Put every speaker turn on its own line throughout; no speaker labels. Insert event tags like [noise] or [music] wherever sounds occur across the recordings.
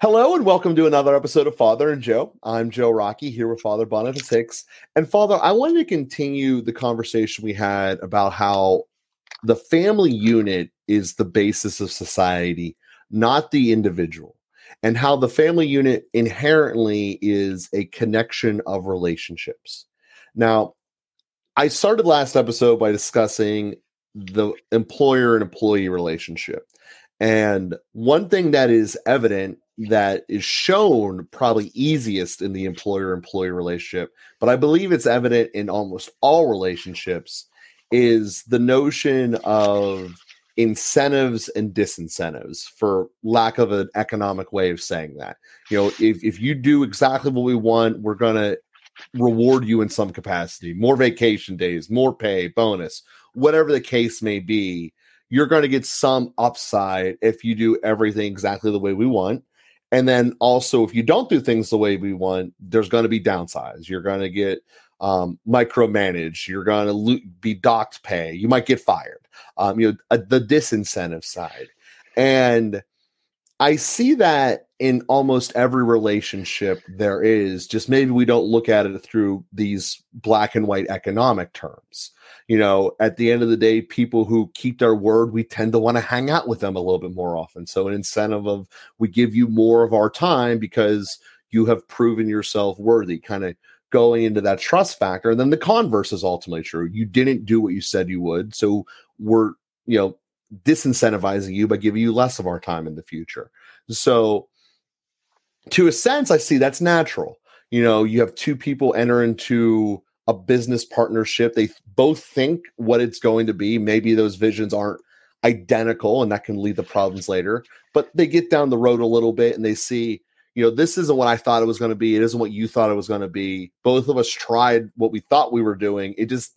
Hello and welcome to another episode of Father and Joe. I'm Joe Rockey here with Father Boniface Hicks. And Father, I wanted to continue the conversation we had about how the family unit is the basis of society, not the individual, and how the family unit inherently is a connection of relationships. Now, I started last episode by discussing the employer and employee relationship. And one thing that is evident that is shown probably easiest in the employer employee relationship, but I believe it's evident in almost all relationships, is the notion of incentives and disincentives, for lack of an economic way of saying that. You know, if, if you do exactly what we want, we're going to reward you in some capacity more vacation days, more pay, bonus, whatever the case may be. You're going to get some upside if you do everything exactly the way we want and then also, if you don't do things the way we want, there's going to be downsides. You're going to get um, micromanaged. You're going to lo- be docked pay. You might get fired. Um, you know, uh, the disincentive side. And I see that in almost every relationship there is, just maybe we don't look at it through these black and white economic terms you know, at the end of the day, people who keep their word, we tend to want to hang out with them a little bit more often. So, an incentive of we give you more of our time because you have proven yourself worthy, kind of going into that trust factor. And then the converse is ultimately true. You didn't do what you said you would. So, we're, you know, disincentivizing you by giving you less of our time in the future. So, to a sense, I see that's natural. You know, you have two people enter into a business partnership. They both think what it's going to be. Maybe those visions aren't identical and that can lead to problems later, but they get down the road a little bit and they see, you know, this isn't what I thought it was going to be. It isn't what you thought it was going to be. Both of us tried what we thought we were doing. It just,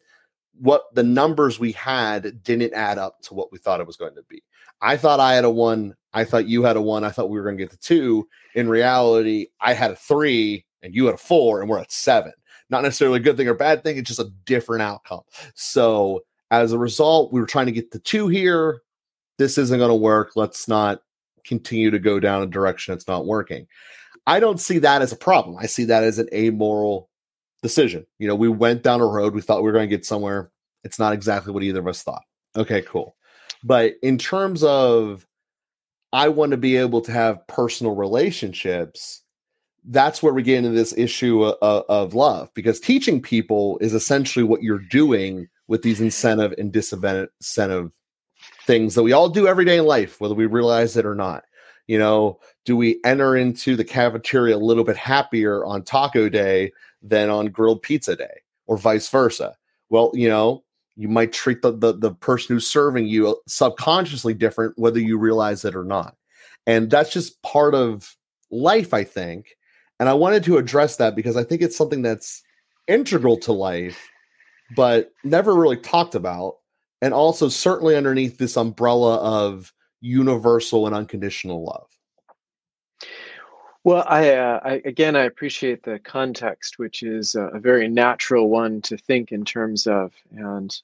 what the numbers we had didn't add up to what we thought it was going to be. I thought I had a one. I thought you had a one. I thought we were going to get to two. In reality, I had a three and you had a four, and we're at seven not necessarily a good thing or bad thing. It's just a different outcome. So as a result, we were trying to get the two here. This isn't going to work. Let's not continue to go down a direction that's not working. I don't see that as a problem. I see that as an amoral decision. You know, we went down a road. We thought we were going to get somewhere. It's not exactly what either of us thought. Okay, cool. But in terms of, I want to be able to have personal relationships that's where we get into this issue of, of, love because teaching people is essentially what you're doing with these incentive and disincentive things that we all do every day in life, whether we realize it or not. You know, do we enter into the cafeteria a little bit happier on taco day than on grilled pizza day or vice versa? Well, you know, you might treat the, the, the person who's serving you uh, subconsciously different, whether you realize it or not. And that's just part of life, I think and I wanted to address that because I think it's something that's integral to life, but never really talked about. And also, certainly underneath this umbrella of universal and unconditional love.
Well, I, uh, I, again, I appreciate the context, which is a, very natural one to think in terms of, and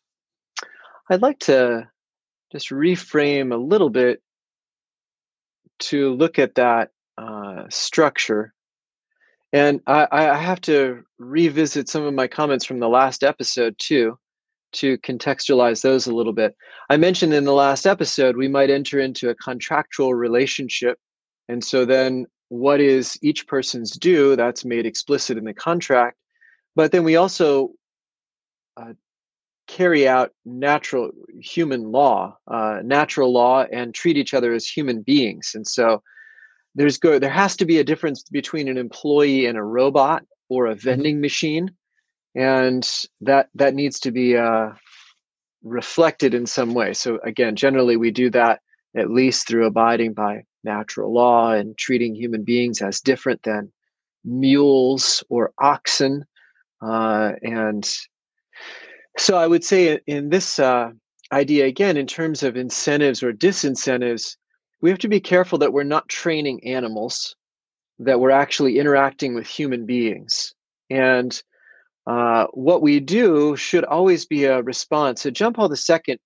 I'd like to just reframe a little bit to look at that uh, structure and I, I have to revisit some of my comments from the last episode too, to contextualize those a little bit. I mentioned in the last episode we might enter into a contractual relationship. And so then what is each person's due? That's made explicit in the contract. But then we also uh, carry out natural human law, uh, natural law, and treat each other as human beings. And so there's go there has to be a difference between an employee and a robot or a mm-hmm. vending machine and that that needs to be uh, reflected in some way so again generally we do that at least through abiding by natural law and treating human beings as different than mules or oxen uh, and so i would say in this uh, idea again in terms of incentives or disincentives we have to be careful that we're not training animals, that we're actually interacting with human beings. And uh, what we do should always be a response. So John Paul II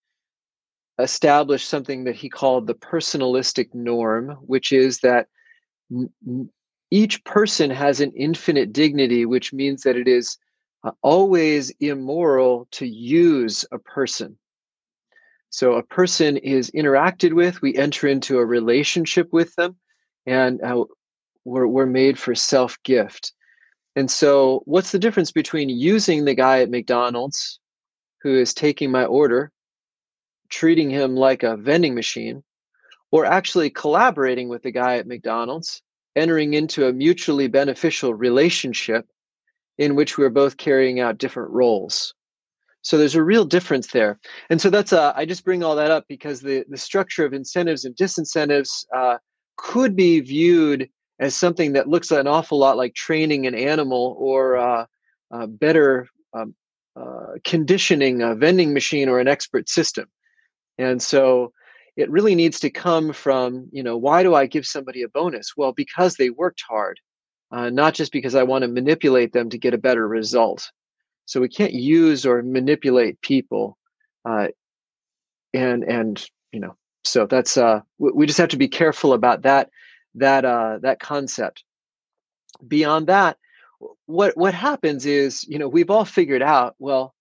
established something that he called the personalistic norm, which is that each person has an infinite dignity, which means that it is uh, always immoral to use a person. So a person is interacted with, we enter into a relationship with them, and uh, we're, we're made for self gift. And so, what's the difference between using the guy at McDonald's who is taking my order, treating him like a vending machine, or actually collaborating with the guy at McDonald's, entering into a mutually beneficial relationship in which we're both carrying out different roles? So there's a real difference there. And so that's uh, I just bring all that up because the, the structure of incentives and disincentives uh, could be viewed as something that looks an awful lot like training an animal or uh, better um, uh, conditioning a vending machine or an expert system. And so it really needs to come from, you know, why do I give somebody a bonus? Well, because they worked hard, uh, not just because I want to manipulate them to get a better result. So we can't use or manipulate people, uh, and and you know, so that's uh, we, we just have to be careful about that that uh, that concept. Beyond that, what what happens is you know we've all figured out well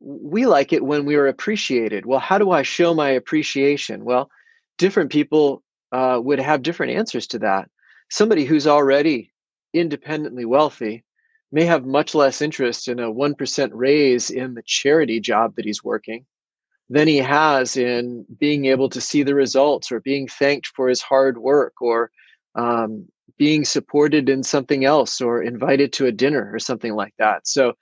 we like it when we are appreciated. Well, how do I show my appreciation? Well, different people uh, would have different answers to that. Somebody who's already independently wealthy may have much less interest in a 1% raise in the charity job that he's working than he has in being able to see the results or being thanked for his hard work or um, being supported in something else or invited to a dinner or something like that. So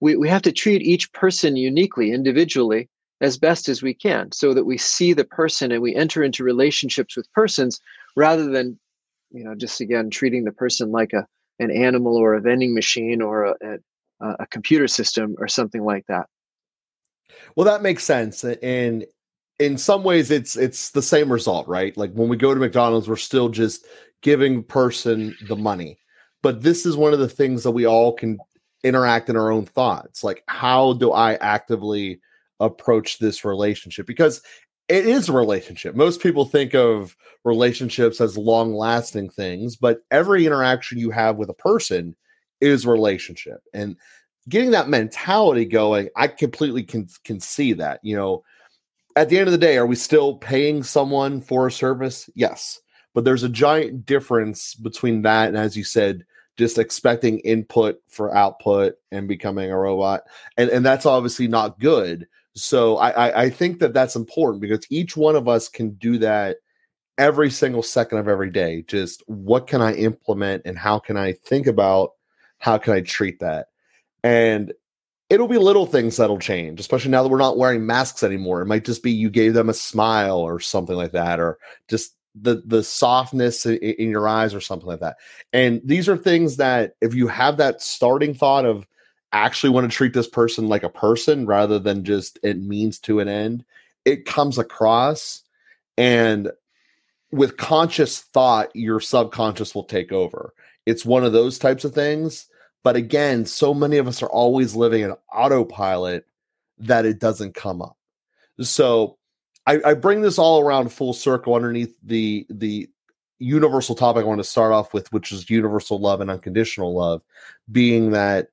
we, we have to treat each person uniquely, individually, as best as we can so that we see the person and we enter into relationships with persons rather than, you know, just again treating the person like a an animal or a vending machine or a, a, a computer system or something like that.
Well, that makes sense. And in some ways it's it's the same result, right? Like when we go to McDonald's, we're still just giving person the money. But this is one of the things that we all can interact in our own thoughts. Like, how do I actively approach this relationship? Because it is a relationship. Most people think of relationships as long lasting things, but every interaction you have with a person is relationship. And getting that mentality going, I completely can can see that. You know, at the end of the day, are we still paying someone for a service? Yes. But there's a giant difference between that and as you said, just expecting input for output and becoming a robot. And and that's obviously not good so I, I, I think that that's important because each one of us can do that every single second of every day. Just what can I implement and how can I think about how can I treat that? And it'll be little things that'll change, especially now that we're not wearing masks anymore. It might just be you gave them a smile or something like that, or just the the softness in, in your eyes or something like that. And these are things that if you have that starting thought of actually want to treat this person like a person rather than just it means to an end, it comes across. And with conscious thought, your subconscious will take over. It's one of those types of things. But again, so many of us are always living in autopilot that it doesn't come up. So I, I bring this all around full circle underneath the the universal topic I want to start off with, which is universal love and unconditional love, being that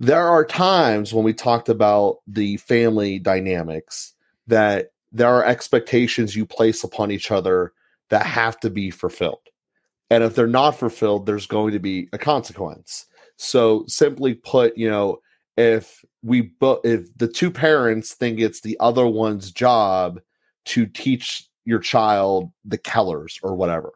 there are times when we talked about the family dynamics that there are expectations you place upon each other that have to be fulfilled. And if they're not fulfilled, there's going to be a consequence. So simply put, you know, if we but if the two parents think it's the other one's job to teach your child the Kellers or whatever,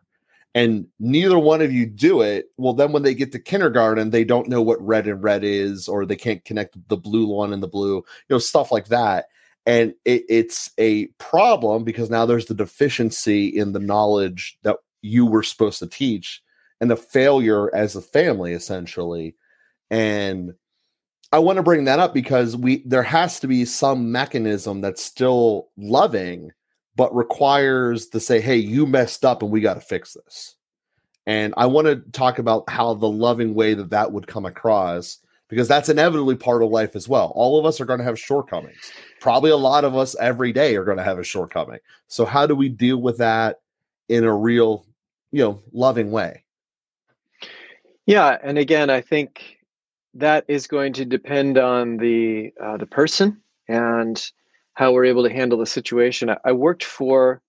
and neither one of you do it, well, then when they get to kindergarten, they don't know what red and red is, or they can't connect the blue one and the blue, you know, stuff like that. And it, it's a problem because now there's the deficiency in the knowledge that you were supposed to teach and the failure as a family, essentially. And I want to bring that up because we there has to be some mechanism that's still loving but requires to say, hey, you messed up and we got to fix this. And I want to talk about how the loving way that that would come across, because that's inevitably part of life as well. All of us are going to have shortcomings. Probably a lot of us every day are going to have a shortcoming. So, how do we deal with that in a real, you know, loving way?
Yeah, and again, I think that is going to depend on the uh, the person and how we're able to handle the situation. I, I worked for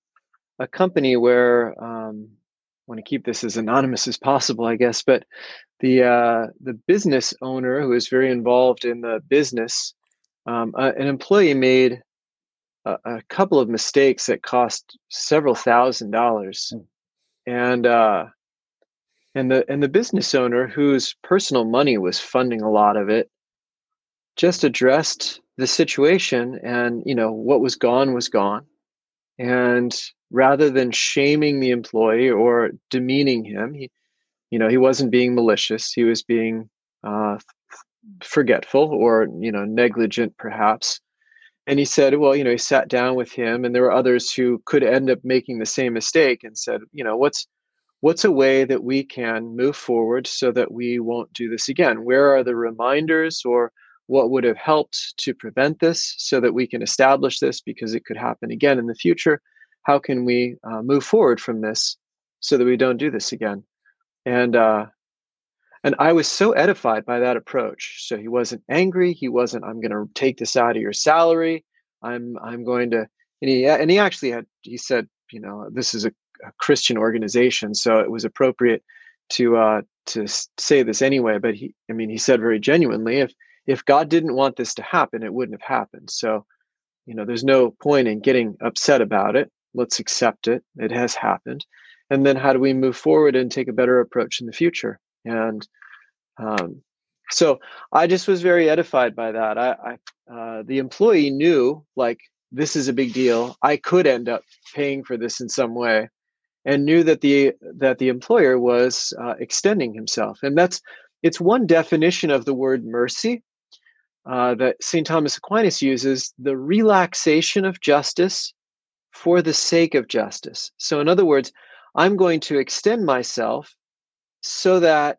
a company where um, I want to keep this as anonymous as possible, I guess, but the uh, the business owner who is very involved in the business, um, uh, an employee made a, a, couple of mistakes that cost several thousand dollars, mm. and uh, and the and the business owner whose personal money was funding a lot of it just addressed the situation and you know what was gone was gone. And rather than shaming the employee or demeaning him he you know he wasn't being malicious he was being uh, forgetful or you know negligent perhaps. And he said well you know he sat down with him and there were others who could end up making the same mistake and said you know what's what's a way that we can move forward so that we won't do this again? Where are the reminders or what would have helped to prevent this so that we can establish this because it could happen again in the future how can we uh, move forward from this so that we don't do this again and uh, and I was so edified by that approach. So he wasn't angry. He wasn't. I'm going to take this out of your salary. I'm I'm going to. And he and he actually had. He said, you know, this is a, a Christian organization, so it was appropriate to uh, to say this anyway. But he, I mean, he said very genuinely, if if God didn't want this to happen, it wouldn't have happened. So, you know, there's no point in getting upset about it. Let's accept it. It has happened and then how do we move forward and take a better approach in the future and um, so i just was very edified by that i, I uh, the employee knew like this is a big deal i could end up paying for this in some way and knew that the that the employer was uh, extending himself and that's it's one definition of the word mercy uh, that st thomas aquinas uses the relaxation of justice for the sake of justice so in other words I'm going to extend myself so that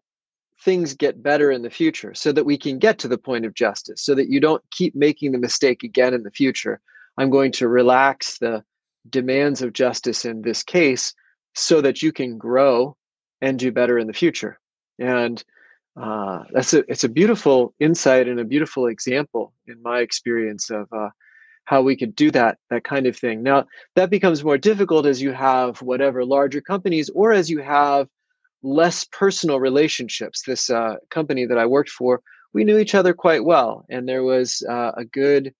things get better in the future, so that we can get to the point of justice, so that you don't keep making the mistake again in the future. I'm going to relax the demands of justice in this case so that you can grow and do better in the future. And uh, that's a it's a beautiful insight and a beautiful example in my experience of uh, how we could do that that kind of thing. Now that becomes more difficult as you have whatever larger companies or as you have less personal relationships. This uh, company that i worked for we knew each other quite well and there was uh, a good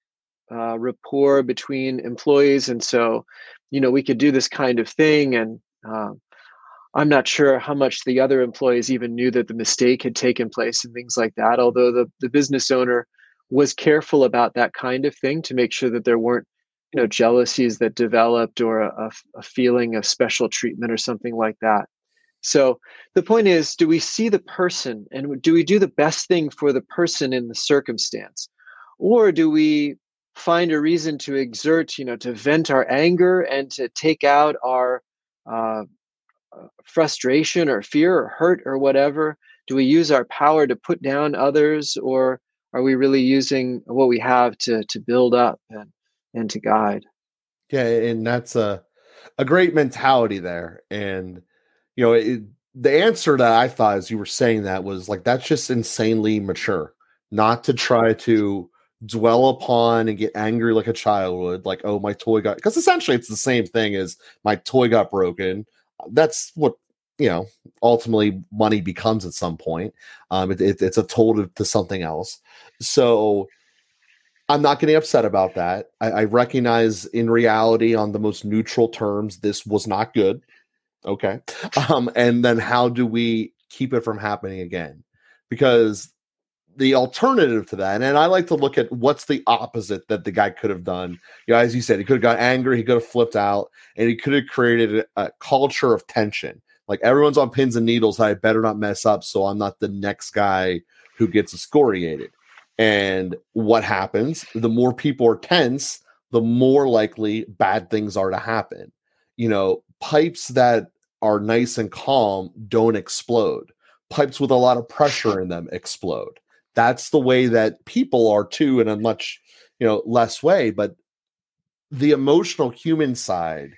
uh, rapport between employees and so you know we could do this kind of thing and um, i'm not sure how much the other employees even knew that the mistake had taken place and things like that although the, the business owner was careful about that kind of thing to make sure that there weren't you know jealousies that developed or a, a feeling of special treatment or something like that. So the point is do we see the person and do we do the best thing for the person in the circumstance? Or do we find a reason to exert you know to vent our anger and to take out our uh, frustration or fear or hurt or whatever do we use our power to put down others or are we really using what we have to to build up and and to guide?
Yeah and that's a a great mentality there and you know it, the answer that i thought as you were saying that was like that's just insanely mature. Not to try to dwell upon and get angry like a child would like oh my toy got because essentially it's the same thing as my toy got broken that's what you know ultimately money becomes at some point um it, it, it's a toll to, to, something else. So i'm not getting upset about that. I, I recognize in reality on the most neutral terms this was not good okay? [laughs] Um and then how do we keep it from happening again? Because the alternative to that, and I like to look at what's the opposite that the guy could have done. You know, as you said, he could have got angry, he could have flipped out, and he could have created a, a culture of tension. Like everyone's on pins and needles. I better not mess up so I'm not the next guy who gets excoriated. And what happens? The more people are tense, the more likely bad things are to happen. You know, pipes that are nice and calm don't explode. Pipes with a lot of pressure in them explode. That's the way that people are too, in a much you know less way. But the emotional human side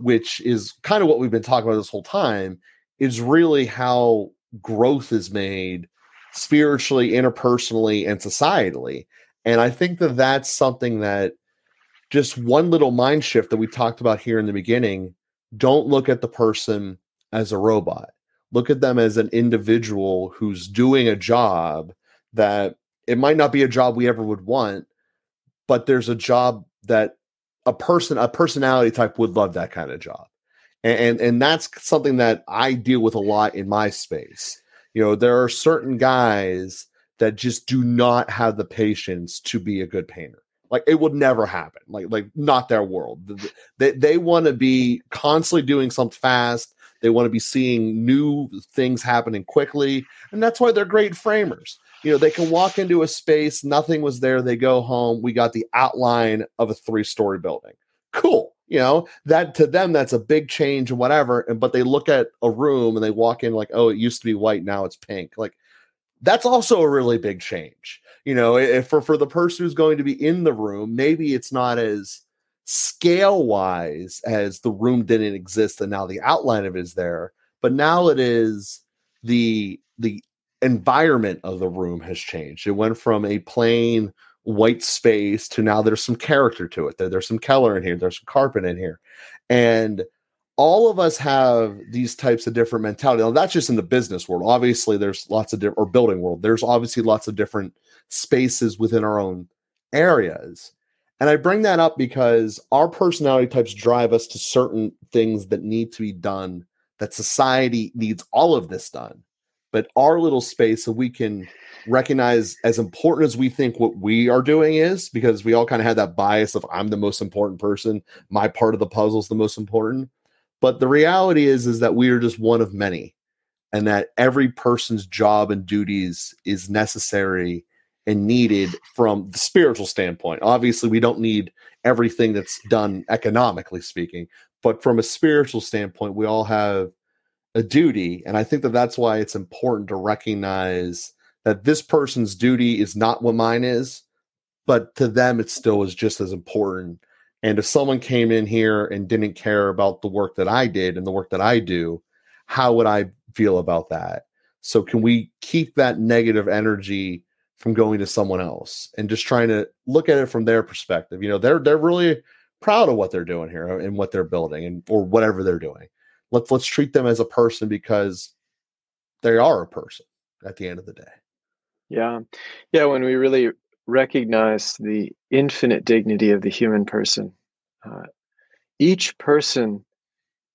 which is kind of what we've been talking about this whole time, is really how growth is made spiritually, interpersonally, and societally. And I think that that's something that just one little mind shift that we talked about here in the beginning don't look at the person as a robot. Look at them as an individual who's doing a job that it might not be a job we ever would want, but there's a job that a person, a personality type would love that kind of job. And, and, and that's something that I deal with a lot in my space. You know, there are certain guys that just do not have the patience to be a good painter. Like it would never happen. Like like not their world. They they want to be constantly doing something fast. They want to be seeing new things happening quickly, and that's why they're great framers. You know, they can walk into a space, nothing was there. They go home. We got the outline of a three-story building. Cool you know that to them that's a big change and whatever and but they look at a room and they walk in like oh it used to be white now it's pink like that's also a really big change you know for for the person who's going to be in the room maybe it's not as scale wise as the room didn't exist and now the outline of it is there but now it is the the environment of the room has changed it went from a plain white space to now there's some character to it. There, there's some color in here, there's some carpet in here. And all of us have these types of different mentality. Now, that's just in the business world. Obviously, there's lots of different or building world. There's obviously lots of different spaces within our own areas. And I bring that up because our personality types drive us to certain things that need to be done, that society needs all of this done. But our little space, so we can recognize as important as we think what we are doing is because we all kind of have that bias of I'm the most important person, my part of the puzzle is the most important. But the reality is is that we are just one of many and that every person's job and duties is necessary and needed from the spiritual standpoint. Obviously, we don't need everything that's done economically speaking, but from a spiritual standpoint, we all have a duty and i think that that's why it's important to recognize that this person's duty is not what mine is, but to them it still is just as important. And if someone came in here and didn't care about the work that I did and the work that I do, how would I feel about that? So can we keep that negative energy from going to someone else and just trying to look at it from their perspective? You know, they're they're really proud of what they're doing here and what they're building and or whatever they're doing. Let's let's treat them as a person because they are a person at the end of the day.
Yeah. Yeah. When we really recognize the infinite dignity of the human person, uh, each person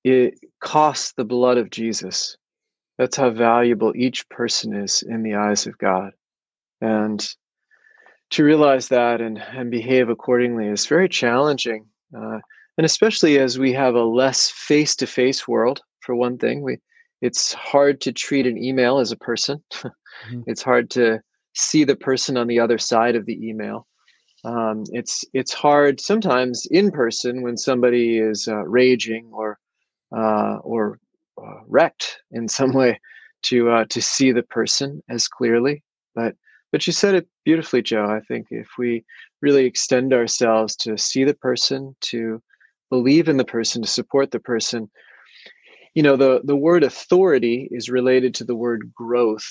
it costs the blood of Jesus. That's how valuable each person is in the eyes of God. And to realize that and, and behave accordingly is very challenging. Uh, and especially as we have a less face to face world, for one thing, we, it's hard to treat an email as a person. Mm-hmm. It's hard to see the person on the other side of the email. Um, it's it's hard sometimes in person when somebody is uh, raging or uh, or uh, wrecked in some way to uh, to see the person as clearly. But but you said it beautifully, Joe. I think if we really extend ourselves to see the person, to believe in the person, to support the person, you know the the word authority is related to the word growth.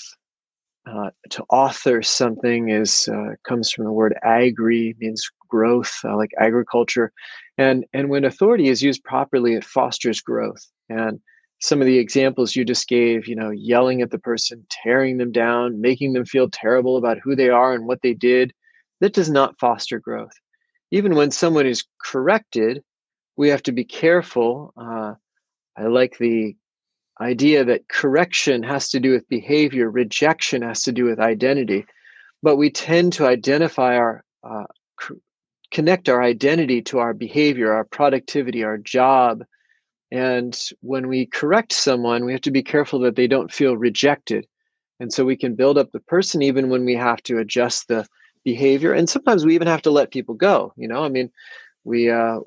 Uh, to author something is uh, comes from the word agri means growth uh, like agriculture. And and when authority is used properly it fosters growth. And some of the examples you just gave you know yelling at the person tearing them down making them feel terrible about who they are and what they did that does not foster growth. Even when someone is corrected we have to be careful uh, i like the idea that correction has to do with behavior, rejection has to do with identity. But we tend to identify our, uh, connect our identity to our behavior, our productivity, our job. And when we correct someone, we have to be careful that they don't feel rejected. And so we can build up the person even when we have to adjust the behavior. And sometimes we even have to let people go. You know, I mean, we uh,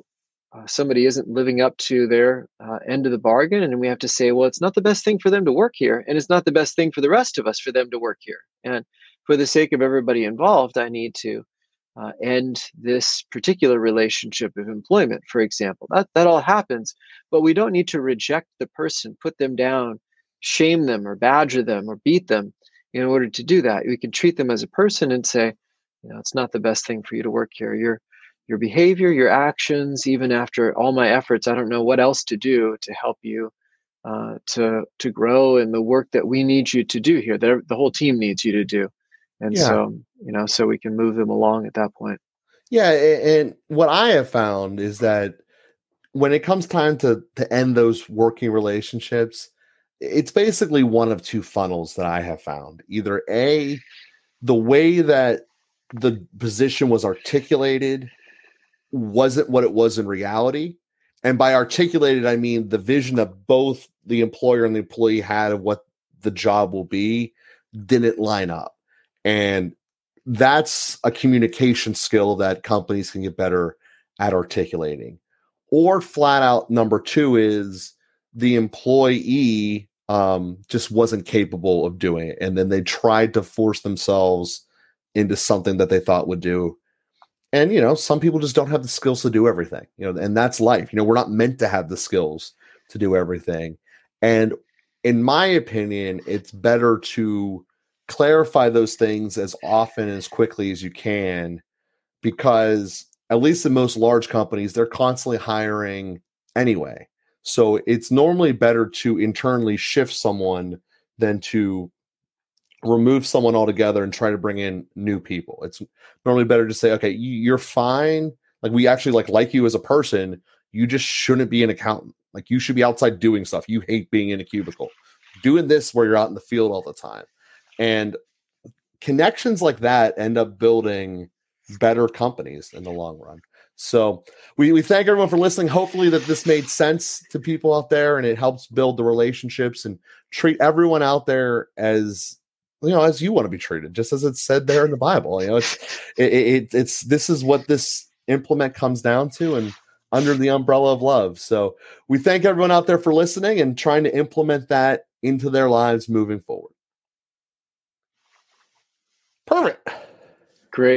uh, somebody isn't living up to their uh, end of the bargain and we have to say well it's not the best thing for them to work here and it's not the best thing for the rest of us for them to work here and for the sake of everybody involved i need to uh, end this particular relationship of employment for example that, that all happens but we don't need to reject the person put them down shame them or badger them or beat them in order to do that. We can treat them as a person and say, you know, it's not the best thing for you to work here. Your your behavior, your actions, even after all my efforts, I don't know what else to do to help you uh, to to grow in the work that we need you to do here. That the whole team needs you to do, and yeah. so you know, so we can move them along at that point.
Yeah, and what I have found is that when it comes time to to end those working relationships, it's basically one of two funnels that I have found. Either A, the way that the position was articulated wasn't what it was in reality. And by articulated, I mean the vision that both the employer and the employee had of what the job will be didn't line up. And that's a communication skill that companies can get better at articulating. Or flat out, number two is the employee um, just wasn't capable of doing it. And then they tried to force themselves into something that they thought would do. And, you know, some people just don't have the skills to do everything, you know, and that's life. You know, we're not meant to have the skills to do everything. And in my opinion, it's better to clarify those things as often as quickly as you can because at least in most large companies, they're constantly hiring anyway. So it's normally better to internally shift someone than to remove someone altogether and try to bring in new people. It's normally better to say, okay, you're fine. Like we actually like like you as a person. You just shouldn't be an accountant. Like you should be outside doing stuff. You hate being in a cubicle. Doing this where you're out in the field all the time. And connections like that end up building better companies in the long run. So we, we thank everyone for listening. Hopefully that this made sense to people out there and it helps build the relationships and treat everyone out there as you know as you want to be treated, just as it's said there in the Bible. You know, it's it, it it's this is what this implement comes down to and under the umbrella of love. So we thank everyone out there for listening and trying to implement that into their lives moving forward. Perfect.
Great.